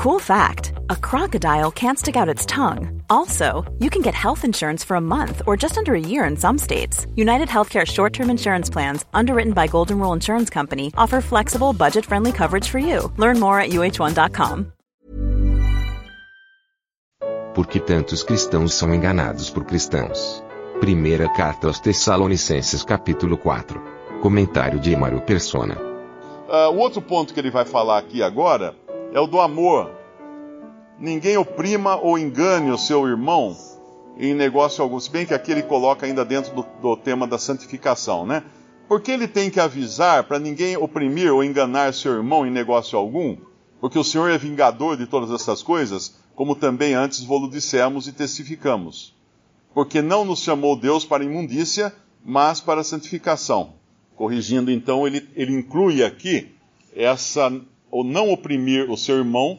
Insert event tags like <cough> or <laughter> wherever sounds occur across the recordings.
Cool fact a crocodile can't stick out its tongue. Also, you can get health insurance for a month or just under a year in some states. United Healthcare short term insurance plans, underwritten by Golden Rule Insurance Company, offer flexible, budget friendly coverage for you. Learn more at uh1.com. Por que tantos cristãos são enganados por cristãos? Primeira carta aos Tessalonicenses, capítulo 4. Comentário de Emaro Persona. Uh, o outro ponto que ele vai falar aqui agora é o do amor. Ninguém oprima ou engane o seu irmão em negócio algum. Se bem que aqui ele coloca ainda dentro do, do tema da santificação, né? Porque ele tem que avisar para ninguém oprimir ou enganar seu irmão em negócio algum? Porque o Senhor é vingador de todas essas coisas, como também antes vos dissemos e testificamos. Porque não nos chamou Deus para imundícia, mas para santificação. Corrigindo, então, ele, ele inclui aqui essa, ou não oprimir o seu irmão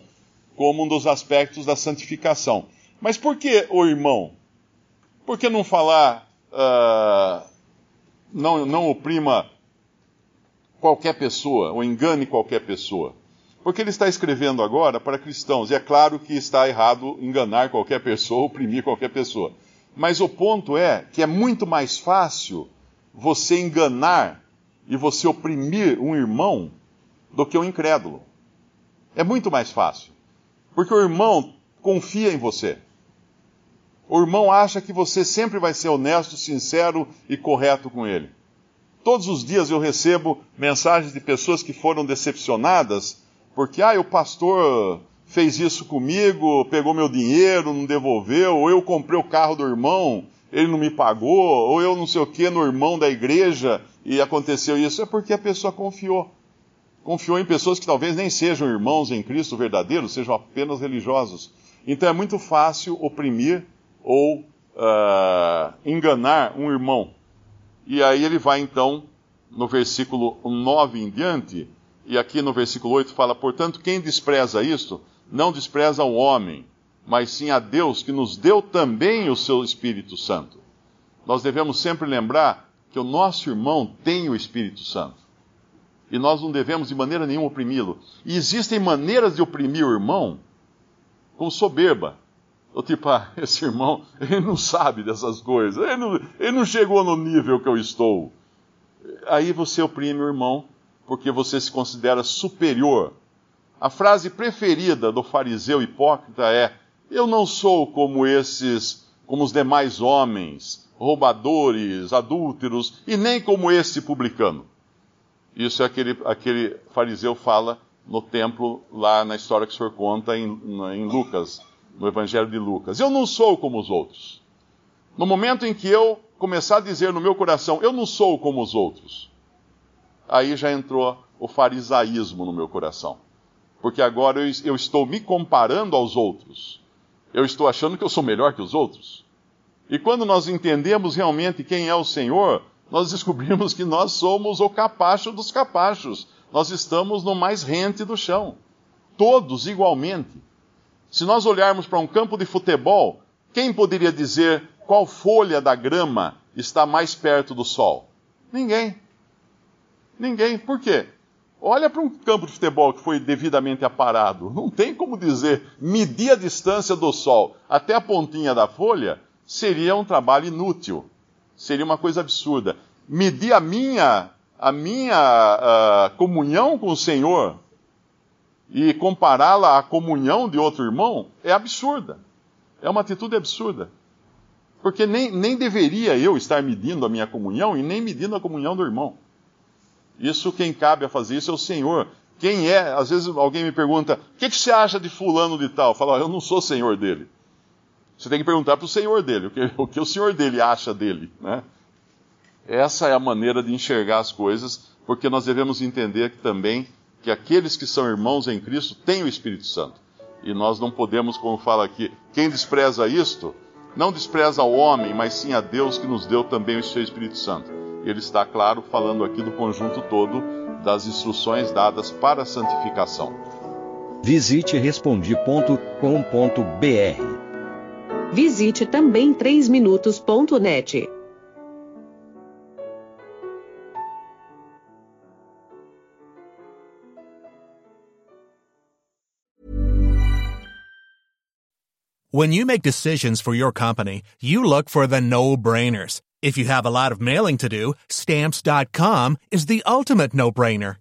como um dos aspectos da santificação. Mas por que o irmão? Por que não falar, uh, não, não oprima qualquer pessoa, ou engane qualquer pessoa? Porque ele está escrevendo agora para cristãos, e é claro que está errado enganar qualquer pessoa, <laughs> oprimir qualquer pessoa. Mas o ponto é que é muito mais fácil você enganar e você oprimir um irmão do que um incrédulo. É muito mais fácil. Porque o irmão confia em você. O irmão acha que você sempre vai ser honesto, sincero e correto com ele. Todos os dias eu recebo mensagens de pessoas que foram decepcionadas porque, ah, o pastor fez isso comigo, pegou meu dinheiro, não devolveu, ou eu comprei o carro do irmão, ele não me pagou, ou eu não sei o que no irmão da igreja e aconteceu isso. É porque a pessoa confiou confiou em pessoas que talvez nem sejam irmãos em Cristo verdadeiros, sejam apenas religiosos. Então é muito fácil oprimir ou uh, enganar um irmão. E aí ele vai então no versículo 9 em diante, e aqui no versículo 8 fala: Portanto, quem despreza isto, não despreza o homem, mas sim a Deus, que nos deu também o seu Espírito Santo. Nós devemos sempre lembrar que o nosso irmão tem o Espírito Santo e nós não devemos de maneira nenhuma oprimi-lo. E existem maneiras de oprimir o irmão com soberba. O tipo, ah, <laughs> esse irmão, ele não sabe dessas coisas, ele não, ele não chegou no nível que eu estou. Aí você oprime o irmão porque você se considera superior. A frase preferida do fariseu hipócrita é: Eu não sou como esses, como os demais homens, roubadores, adúlteros, e nem como esse publicano. Isso é aquele, aquele fariseu fala no templo, lá na história que o senhor conta em, em Lucas, no Evangelho de Lucas. Eu não sou como os outros. No momento em que eu começar a dizer no meu coração, eu não sou como os outros, aí já entrou o farisaísmo no meu coração. Porque agora eu, eu estou me comparando aos outros. Eu estou achando que eu sou melhor que os outros. E quando nós entendemos realmente quem é o Senhor, nós descobrimos que nós somos o capacho dos capachos. Nós estamos no mais rente do chão. Todos igualmente. Se nós olharmos para um campo de futebol, quem poderia dizer qual folha da grama está mais perto do sol? Ninguém. Ninguém. Por quê? Olha para um campo de futebol que foi devidamente aparado. Não tem como dizer medir a distância do sol até a pontinha da folha seria um trabalho inútil seria uma coisa absurda. Medir a minha, a minha uh, comunhão com o Senhor e compará-la à comunhão de outro irmão é absurda. É uma atitude absurda. Porque nem, nem deveria eu estar medindo a minha comunhão e nem medindo a comunhão do irmão. Isso, quem cabe a fazer isso é o Senhor. Quem é? Às vezes alguém me pergunta: o que, que você acha de fulano de tal? Falo: eu não sou senhor dele. Você tem que perguntar para o senhor dele, o que, o que o senhor dele acha dele. Né? Essa é a maneira de enxergar as coisas, porque nós devemos entender que também que aqueles que são irmãos em Cristo têm o Espírito Santo. E nós não podemos, como fala aqui, quem despreza isto, não despreza o homem, mas sim a Deus que nos deu também o seu Espírito Santo. Ele está, claro, falando aqui do conjunto todo das instruções dadas para a santificação. Visite respondi.com.br Visite também 3minutos.net. When you make decisions for your company, you look for the no-brainers. If you have a lot of mailing to do, stamps.com is the ultimate no-brainer.